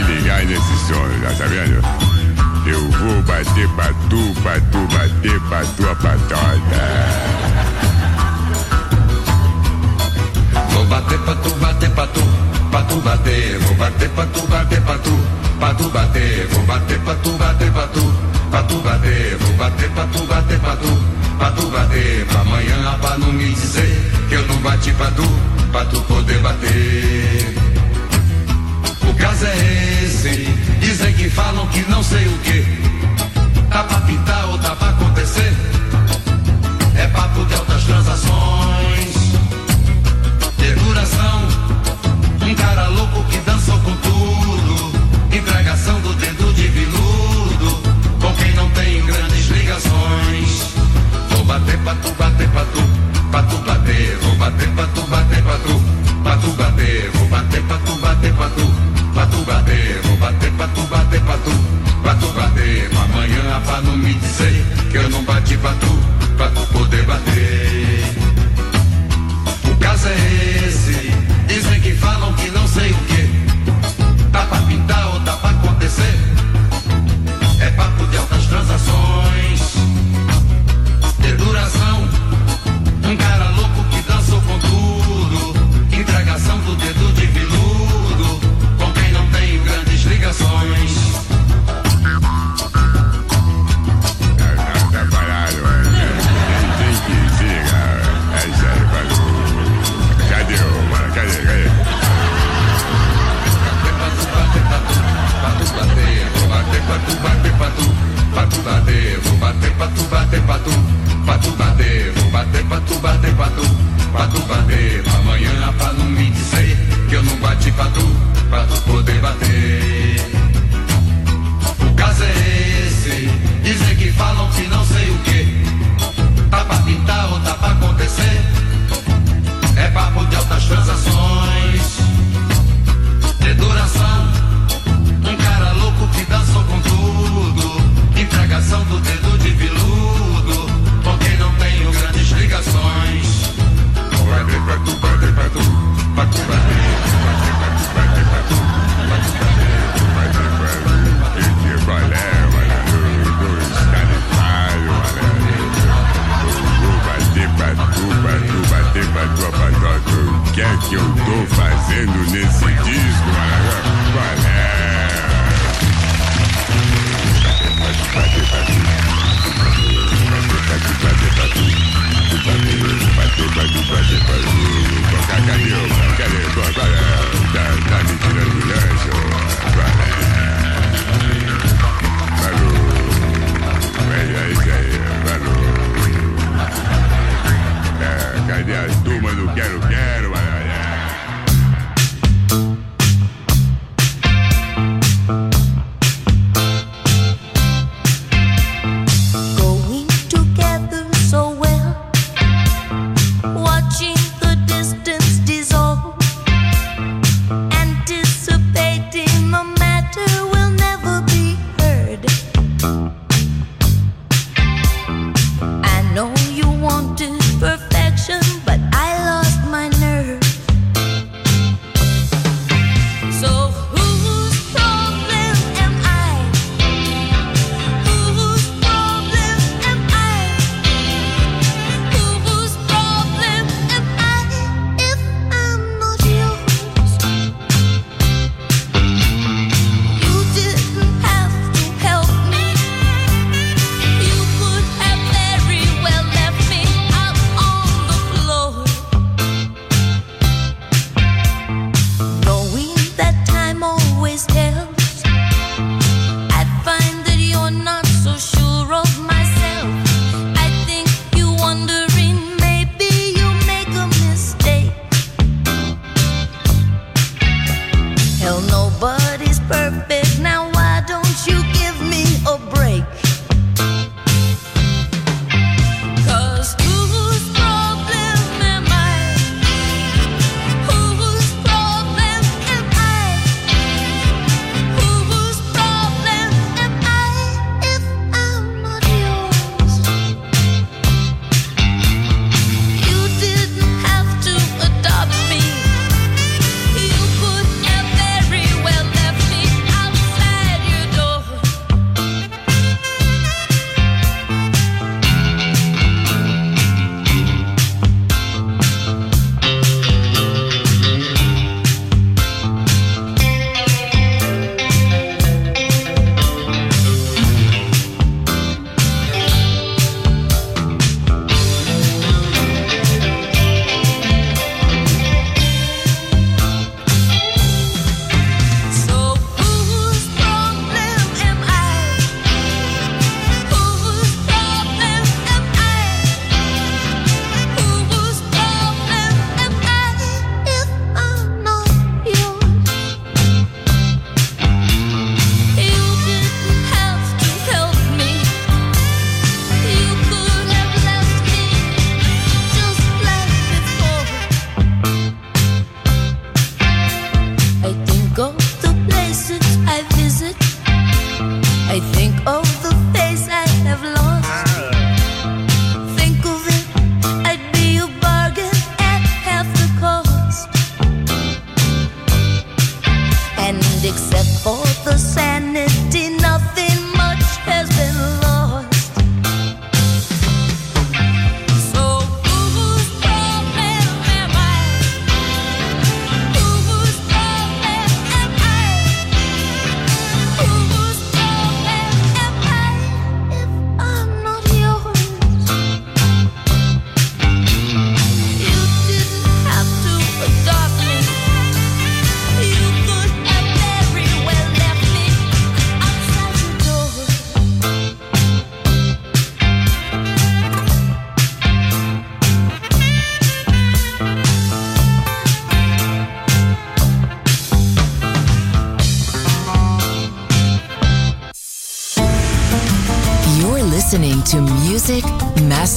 Vai nesse som, já tá vendo? Eu vou bater pra tu, pra tu bater pra tua patota. Vou bater pra tu, bater pra tu, pra tu bater. Vou bater pra tu, bater pra tu, pra tu bater. Vou bater pra tu, bater pra tu, pra tu bater. Vou bater pra tu, bater pra tu, pra tu bater. Pra amanhã pra não me dizer que eu não bati pra tu, pra tu poder bater. O caso é esse, dizem que falam que não sei o que. Tá pra pintar ou tá pra acontecer? É papo de altas transações de duração. Um cara louco que dançou com tudo. Entregação do dedo de viludo. Com quem não tem grandes ligações. Vou bater pra tu, bater pra tu, pra tu bater. Vou bater pra tu, bater pra tu, pra tu bater. Vou bater pra tu, bater pra tu, pra tu bater. Vou bater pra tu, bater pra tu, bater. Amanhã pra não me dizer que eu não bati pra tu, pra tu poder bater. O caso é esse. Dizem que falam que não sei o que.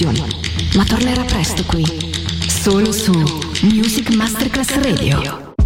Producción.